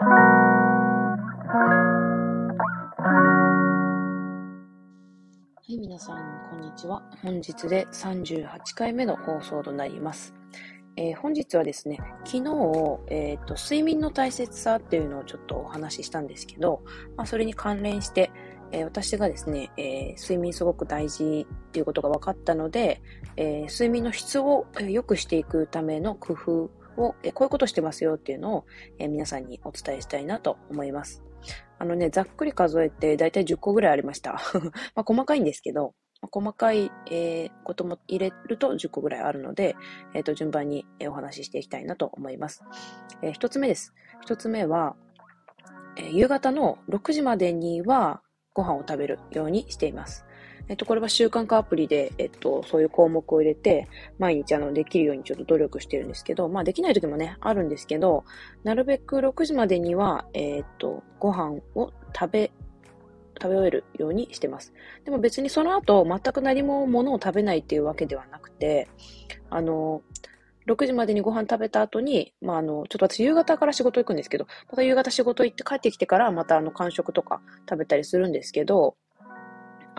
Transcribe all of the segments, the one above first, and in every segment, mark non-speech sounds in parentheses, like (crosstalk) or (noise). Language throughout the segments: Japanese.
はい、皆さん、こんにちは。本日で38回目の放送となります。えー、本日はですね、昨日、えっ、ー、と、睡眠の大切さっていうのをちょっとお話ししたんですけど、まあ、それに関連して、えー、私がですね、え睡眠すごく大事っていうことが分かったので、え睡眠の質を良くしていくための工夫を、えこういうことしてますよっていうのを、え皆さんにお伝えしたいなと思います。あのね、ざっくり数えてだいたい10個ぐらいありました。(laughs) まあ、細かいんですけど、細かい、えー、ことも入れると10個ぐらいあるので、えっ、ー、と、順番にお話ししていきたいなと思います。えー、一つ目です。一つ目は、えー、夕方の6時までにはご飯を食べるようにしています。えっと、これは習慣化アプリで、えっと、そういう項目を入れて、毎日あの、できるようにちょっと努力してるんですけど、まあ、できない時もね、あるんですけど、なるべく6時までには、えっと、ご飯を食べ、食べ終えるようにしてます。でも別にその後、全く何も物を食べないっていうわけではなくて、あの、6時までにご飯食べた後に、まあ、あの、ちょっと私夕方から仕事行くんですけど、また夕方仕事行って帰ってきてからまたあの、間食とか食べたりするんですけど、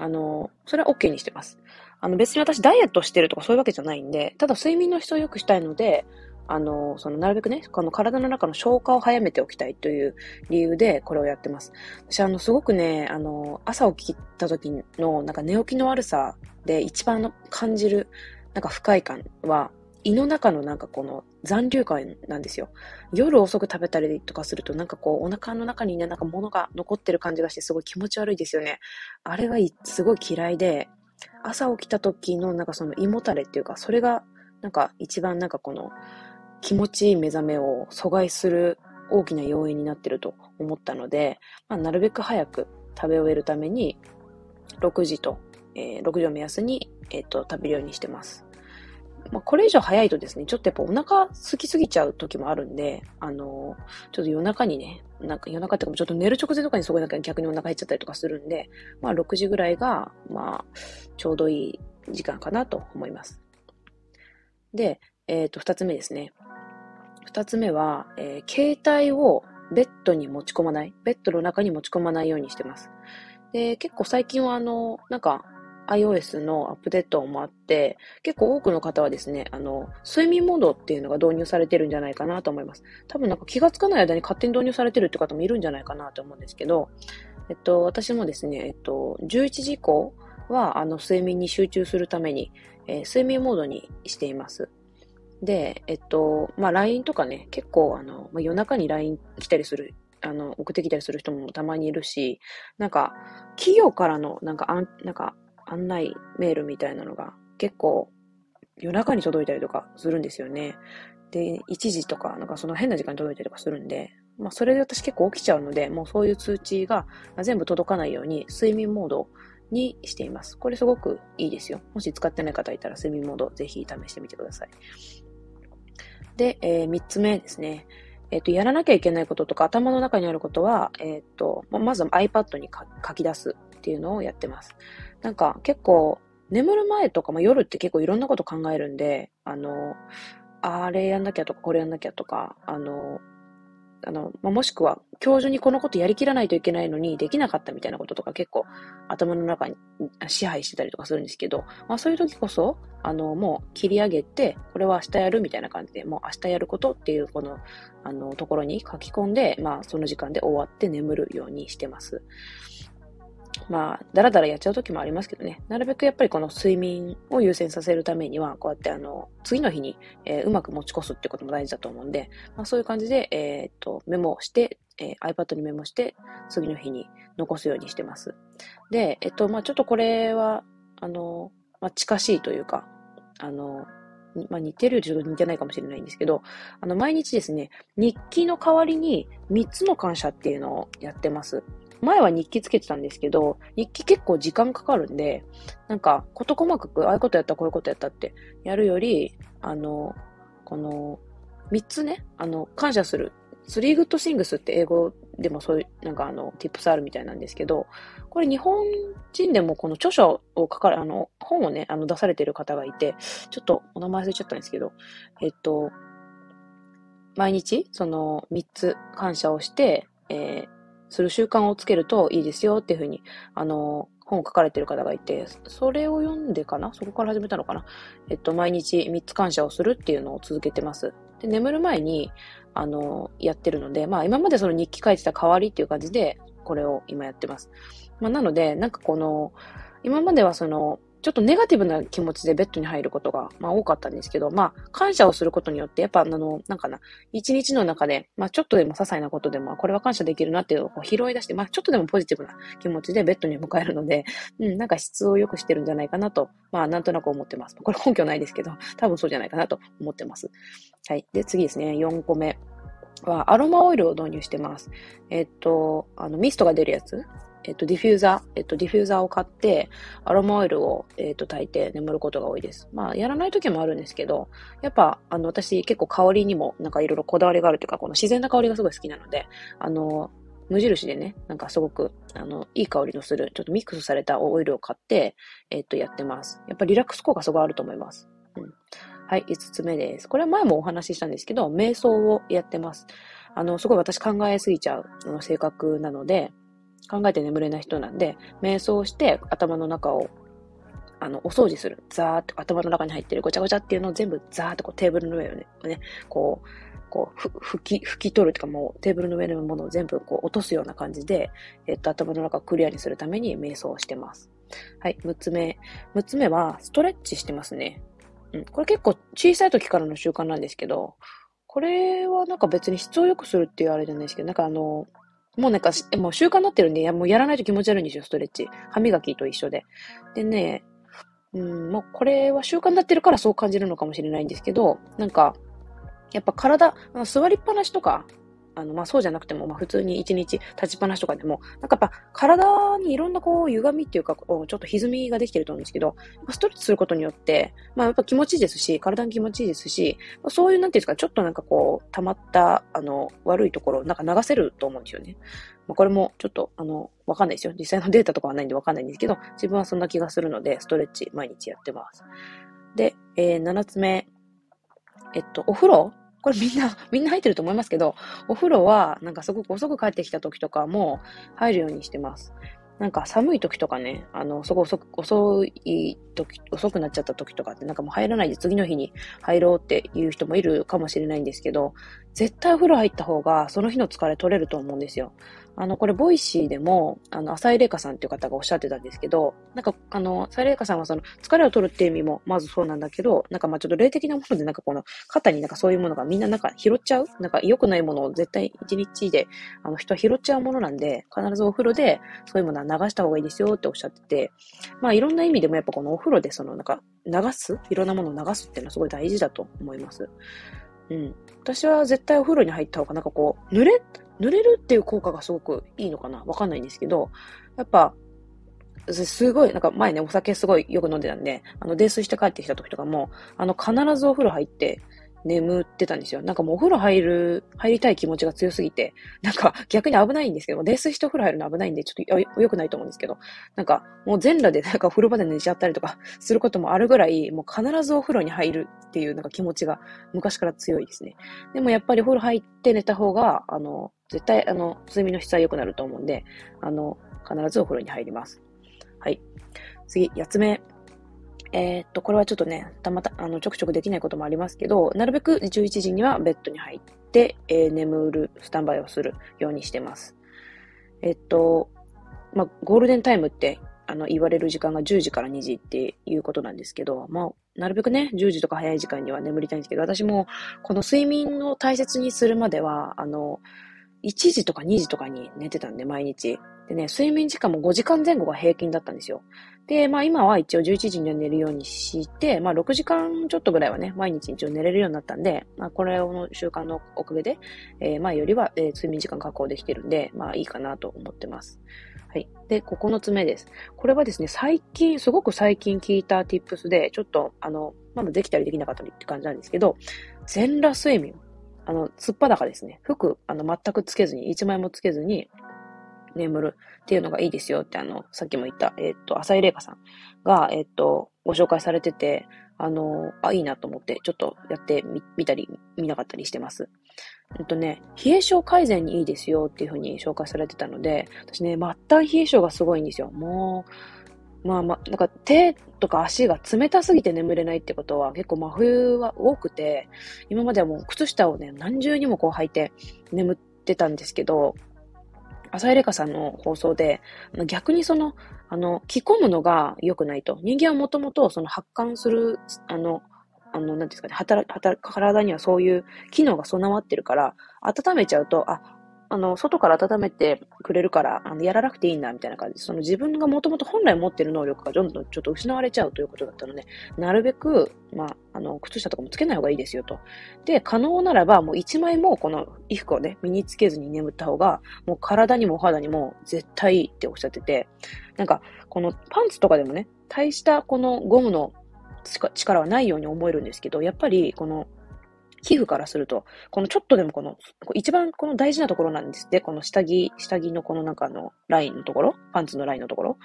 あの、それは OK にしてます。あの、別に私ダイエットしてるとかそういうわけじゃないんで、ただ睡眠の質を良くしたいので、あの、その、なるべくね、この体の中の消化を早めておきたいという理由でこれをやってます。私、あの、すごくね、あの、朝起きた時の、なんか寝起きの悪さで一番感じる、なんか不快感は、胃の中のなんかこの残留感なんですよ。夜遅く食べたりとかするとなんかこうお腹の中にね、なんか物が残ってる感じがしてすごい気持ち悪いですよね。あれがすごい嫌いで、朝起きた時のなんかその胃もたれっていうか、それがなんか一番なんかこの気持ちいい目覚めを阻害する大きな要因になってると思ったので、まあ、なるべく早く食べ終えるために6時と、えー、6時を目安に、えー、と食べるようにしてます。まあ、これ以上早いとですね、ちょっとやっぱお腹空きすぎちゃう時もあるんで、あのー、ちょっと夜中にね、なんか夜中っていうかちょっと寝る直前とかにそこなんか逆にお腹減っちゃったりとかするんで、まあ6時ぐらいが、まあ、ちょうどいい時間かなと思います。で、えっ、ー、と、二つ目ですね。二つ目は、えー、携帯をベッドに持ち込まない。ベッドの中に持ち込まないようにしてます。で、結構最近はあの、なんか、iOS のアップデートもあって、結構多くの方はですね、あの、睡眠モードっていうのが導入されてるんじゃないかなと思います。多分なんか気がつかない間に勝手に導入されてるって方もいるんじゃないかなと思うんですけど、えっと、私もですね、えっと、11時以降は、あの、睡眠に集中するために、えー、睡眠モードにしています。で、えっと、まあ、LINE とかね、結構、あの、まあ、夜中に LINE 来たりするあの、送ってきたりする人もたまにいるし、なんか、企業からの、なんか、あん、なんか、案内メールみたいなのが結構夜中に届いたりとかするんですよね。で、1時とか、なんかその変な時間に届いたりとかするんで、まあそれで私結構起きちゃうので、もうそういう通知が全部届かないように睡眠モードにしています。これすごくいいですよ。もし使ってない方いたら睡眠モードぜひ試してみてください。で、えー、3つ目ですね。えっ、ー、と、やらなきゃいけないこととか頭の中にあることは、えっ、ー、と、まず iPad に書き出すっていうのをやってます。なんか結構、眠る前とか、まあ、夜って結構いろんなこと考えるんで、あの、あれやんなきゃとか、これやんなきゃとか、あの、あの、まあ、もしくは、今日中にこのことやりきらないといけないのに、できなかったみたいなこととか結構頭の中に支配してたりとかするんですけど、まあそういう時こそ、あの、もう切り上げて、これは明日やるみたいな感じで、もう明日やることっていうこの、あの、ところに書き込んで、まあその時間で終わって眠るようにしてます。まあ、だらだらやっちゃう時もありますけどね、なるべくやっぱりこの睡眠を優先させるためには、こうやってあの、次の日に、えー、うまく持ち越すってことも大事だと思うんで、まあそういう感じで、えー、っと、メモして、えー、iPad にメモして、次の日に残すようにしてます。で、えっと、まあちょっとこれは、あの、まあ近しいというか、あの、まあ、似てるよりちょっと似てないかもしれないんですけど、あの、毎日ですね、日記の代わりに3つの感謝っていうのをやってます。前は日記つけてたんですけど、日記結構時間かかるんで、なんか、こと細かく、ああいうことやった、こういうことやったってやるより、あの、この、三つね、あの、感謝する。スリーグッドシングスって英語でもそういう、なんかあの、ティップスあるみたいなんですけど、これ日本人でもこの著書を書かれ、あの、本をね、あの、出されてる方がいて、ちょっとお名前忘れちゃったんですけど、えっと、毎日、その3つ感謝をして、えー、する習慣をつけるといいですよっていうふうに、あの、本を書かれてる方がいて、それを読んでかな？そこから始めたのかな？えっと、毎日3つ感謝をするっていうのを続けてます。で、眠る前に、あの、やってるので、まあ今までその日記書いてた代わりっていう感じで、これを今やってます。まあなので、なんかこの、今まではその、ちょっとネガティブな気持ちでベッドに入ることが、まあ多かったんですけど、まあ感謝をすることによって、やっぱあの、なんかな、一日の中で、まあちょっとでも些細なことでも、これは感謝できるなっていうのをこう拾い出して、まあちょっとでもポジティブな気持ちでベッドに迎えるので、(laughs) うん、なんか質を良くしてるんじゃないかなと、まあなんとなく思ってます。これ根拠ないですけど、多分そうじゃないかなと思ってます。はい。で、次ですね、4個目はアロマオイルを導入してます。えっと、あの、ミストが出るやつえっと、ディフューザー、えっと、ディフューザーを買って、アロマオイルを、えっと、焚いて眠ることが多いです。まあ、やらない時もあるんですけど、やっぱ、あの、私結構香りにもなんかいろいろこだわりがあるというか、この自然な香りがすごい好きなので、あの、無印でね、なんかすごく、あの、いい香りのする、ちょっとミックスされたオイルを買って、えっと、やってます。やっぱリラックス効果すごいあると思います。うん。はい、5つ目です。これは前もお話ししたんですけど、瞑想をやってます。あの、すごい私考えすぎちゃう性格なので、考えて眠れない人なんで、瞑想して頭の中を、あの、お掃除する。ザーって頭の中に入ってるごちゃごちゃっていうのを全部ザーってこうテーブルの上をね、こう、こう、ふ、拭き、拭き取るとかもうテーブルの上のものを全部こう落とすような感じで、えっと、頭の中をクリアにするために瞑想してます。はい、6つ目。6つ目は、ストレッチしてますね。うん。これ結構小さい時からの習慣なんですけど、これはなんか別に質を良くするっていうあれじゃないですけど、なんかあの、もうなんか、もう習慣になってるんで、やもうやらないと気持ち悪いんですよ、ストレッチ。歯磨きと一緒で。でね、うん、もうこれは習慣になってるからそう感じるのかもしれないんですけど、なんか、やっぱ体、座りっぱなしとか、あの、まあ、そうじゃなくても、まあ、普通に一日立ちっぱなしとかでも、なんかやっぱ体にいろんなこう、歪みっていうか、こう、ちょっと歪みができてると思うんですけど、ストレッチすることによって、まあ、やっぱ気持ちいいですし、体に気持ちいいですし、そういう、なんていうんですか、ちょっとなんかこう、溜まった、あの、悪いところ、なんか流せると思うんですよね。まあ、これもちょっと、あの、わかんないですよ。実際のデータとかはないんでわかんないんですけど、自分はそんな気がするので、ストレッチ毎日やってます。で、えー、7つ目。えっと、お風呂これみんな、(laughs) みんな入ってると思いますけど、お風呂はなんかすごく遅く帰ってきた時とかも入るようにしてます。なんか寒い時とかね、あの、そこ遅く、遅い時、遅くなっちゃった時とかって、なんかもう入らないで次の日に入ろうっていう人もいるかもしれないんですけど、絶対お風呂入った方がその日の疲れ取れると思うんですよ。あの、これ、ボイシーでも、あの、浅井玲香さんっていう方がおっしゃってたんですけど、なんか、あの、浅井玲香さんはその、疲れを取るっていう意味も、まずそうなんだけど、なんかまあちょっと霊的なもので、なんかこの、肩になんかそういうものがみんななんか拾っちゃう？なんか良くないものを絶対一日で、あの、人は拾っちゃうものなんで、必ずお風呂で、そういうものは流した方がいいですよっておっしゃってて、まあいろんな意味でもやっぱこのお風呂でその、なんか、流す？いろんなものを流すっていうのはすごい大事だと思います。うん。私は絶対お風呂に入った方がなんかこう、濡れ、濡れるっていう効果がすごくいいのかな？わかんないんですけど、やっぱ、すごい、なんか前ね、お酒すごいよく飲んでたんで、あの、泥酔して帰ってきた時とかも、あの、必ずお風呂入って、眠ってたんですよ。なんかもうお風呂入る、入りたい気持ちが強すぎて、なんか逆に危ないんですけど、泥酔してお風呂入るの危ないんで、ちょっと良くないと思うんですけど、なんかもう全裸でなんかお風呂場で寝ちゃったりとか (laughs) することもあるぐらい、もう必ずお風呂に入るっていうなんか気持ちが昔から強いですね。でもやっぱりお風呂入って寝た方が、あの、絶対あの、睡眠の質は良くなると思うんで、あの、必ずお風呂に入ります。はい。次、八つ目。えー、っと、これはちょっとね、たまた、あの、ちょくちょくできないこともありますけど、なるべく11時にはベッドに入って、えー、眠る、スタンバイをするようにしてます。えっと、まあ、ゴールデンタイムって、あの、言われる時間が10時から2時っていうことなんですけど、まあ、なるべくね、10時とか早い時間には眠りたいんですけど、私も、この睡眠を大切にするまでは、あの、1時とか2時とかに寝てたんで、毎日。でね、睡眠時間も5時間前後が平均だったんですよ。で、まあ今は一応11時には寝るようにして、まあ6時間ちょっとぐらいはね、毎日一応寝れるようになったんで、まあこれの習慣のおかげで、えー、前よりは、えー、睡眠時間確保できてるんで、まあいいかなと思ってます。はい。で、9つ目です。これはですね、最近、すごく最近聞いた tips で、ちょっと、あの、まだできたりできなかったりって感じなんですけど、全裸睡眠。あの、つっぱだかですね。服、あの、全くつけずに、1枚もつけずに、眠るっていうのがいいですよって、あの、さっきも言った、えっ、と、浅井玲香さんが、えっ、と、ご紹介されてて、あの、あ、いいなと思って、ちょっとやってみ、たり、見なかったりしてます。えっとね、冷え性改善にいいですよっていうふうに紹介されてたので、私ね、末端冷え性がすごいんですよ。もう、まあまあ、なんか手とか足が冷たすぎて眠れないってことは結構真冬は多くて、今まではもう靴下をね、何重にもこう履いて眠ってたんですけど、浅井玲香さんの放送で、逆にその、あの、着込むのが良くないと。人間はもともとその発汗する、あの、あの、なんですかね、働、働、体にはそういう機能が備わってるから、温めちゃうと、あ、あの、外から温めてくれるから、あの、やらなくていいんだ、みたいな感じで、その自分がもともと本来持ってる能力がどんどんちょっと失われちゃうということだったので、なるべく、まあ、あの、靴下とかもつけない方がいいですよと。で、可能ならば、もう一枚もこの衣服をね、身につけずに眠った方が、もう体にもお肌にも絶対いいっておっしゃってて、なんか、このパンツとかでもね、大したこのゴムの力はないように思えるんですけど、やっぱりこの皮膚からすると、このちょっとでもこの、一番この大事なところなんですって、この下着、下着のこのなんかあの、ラインのところ、パンツのラインのところ。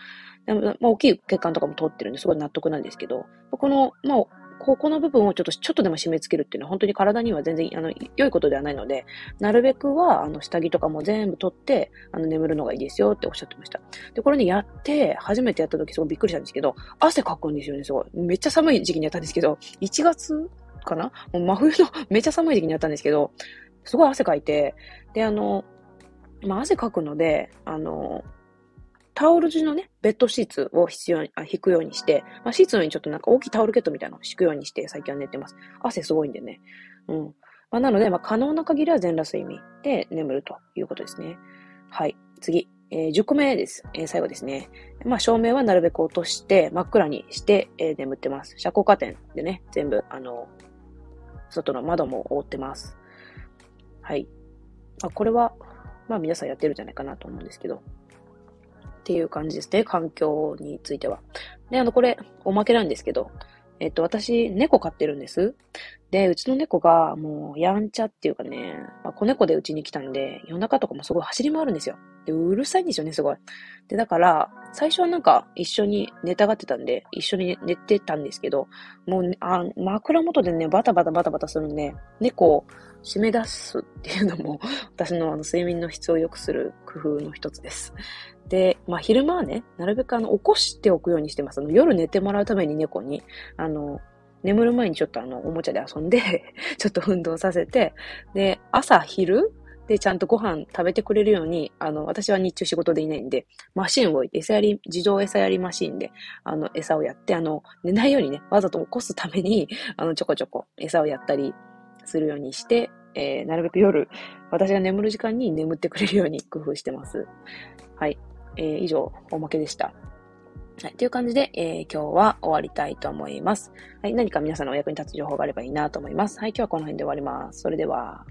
でもまあ、大きい血管とかも通ってるんですごい納得なんですけど、この、まあ、ここの部分をちょっと、ちょっとでも締め付けるっていうのは本当に体には全然、あの、良いことではないので、なるべくは、あの、下着とかも全部取って、あの、眠るのがいいですよっておっしゃってました。で、これね、やって、初めてやった時すごいびっくりしたんですけど、汗かくんですよね、すごい。めっちゃ寒い時期にやったんですけど、1月かな？もう真冬の (laughs) めちゃ寒い時期にやったんですけど、すごい汗かいて、で、あの、まあ、汗かくので、あの、タオル地のね、ベッドシーツを必要に、あ引くようにして、まあ、シーツの上にちょっとなんか大きいタオルケットみたいなのを敷くようにして最近は寝てます。汗すごいんでね。うん。まあ、なので、まあ、可能な限りは全裸睡眠で眠るということですね。はい。次。えー、10個目です。えー、最後ですね。まあ、照明はなるべく落として、真っ暗にして、えー、眠ってます。遮光カーテンでね、全部、あの、外の窓も覆ってます。はい。まあ、これは、まあ皆さんやってるんじゃないかなと思うんですけど。っていう感じですね。環境については。で、あの、これ、おまけなんですけど、えっと、私、猫飼ってるんです。で、うちの猫が、もう、やんちゃっていうかね、まあ、子猫でうちに来たんで、夜中とかもすごい走り回るんですよ。で、うるさいんですよね、すごい。で、だから、最初はなんか、一緒に寝たがってたんで、一緒に寝てたんですけど、もう、あ、枕元でね、バタバタバタバタするんで、猫を締め出すっていうのも、私のあの睡眠の質を良くする工夫の一つです。で、まあ、昼間はね、なるべくあの、起こしておくようにしてます。あの、夜寝てもらうために猫に、あの、眠る前にちょっとあの、おもちゃで遊んで (laughs) ちょっと運動させて、で、朝、昼で、ちゃんとご飯食べてくれるように、あの、私は日中仕事でいないんで、マシンを置いて、餌やり、自動餌やりマシンで、あの、餌をやって、あの、寝ないようにね、わざと起こすために、(laughs) あの、ちょこちょこ餌をやったりするようにして、えー、なるべく夜、私が眠る時間に眠ってくれるように工夫してます。はい。えー、以上、おまけでした。はい。という感じで、えー、今日は終わりたいと思います。はい。何か皆さんのお役に立つ情報があればいいなと思います。はい。今日はこの辺で終わります。それでは。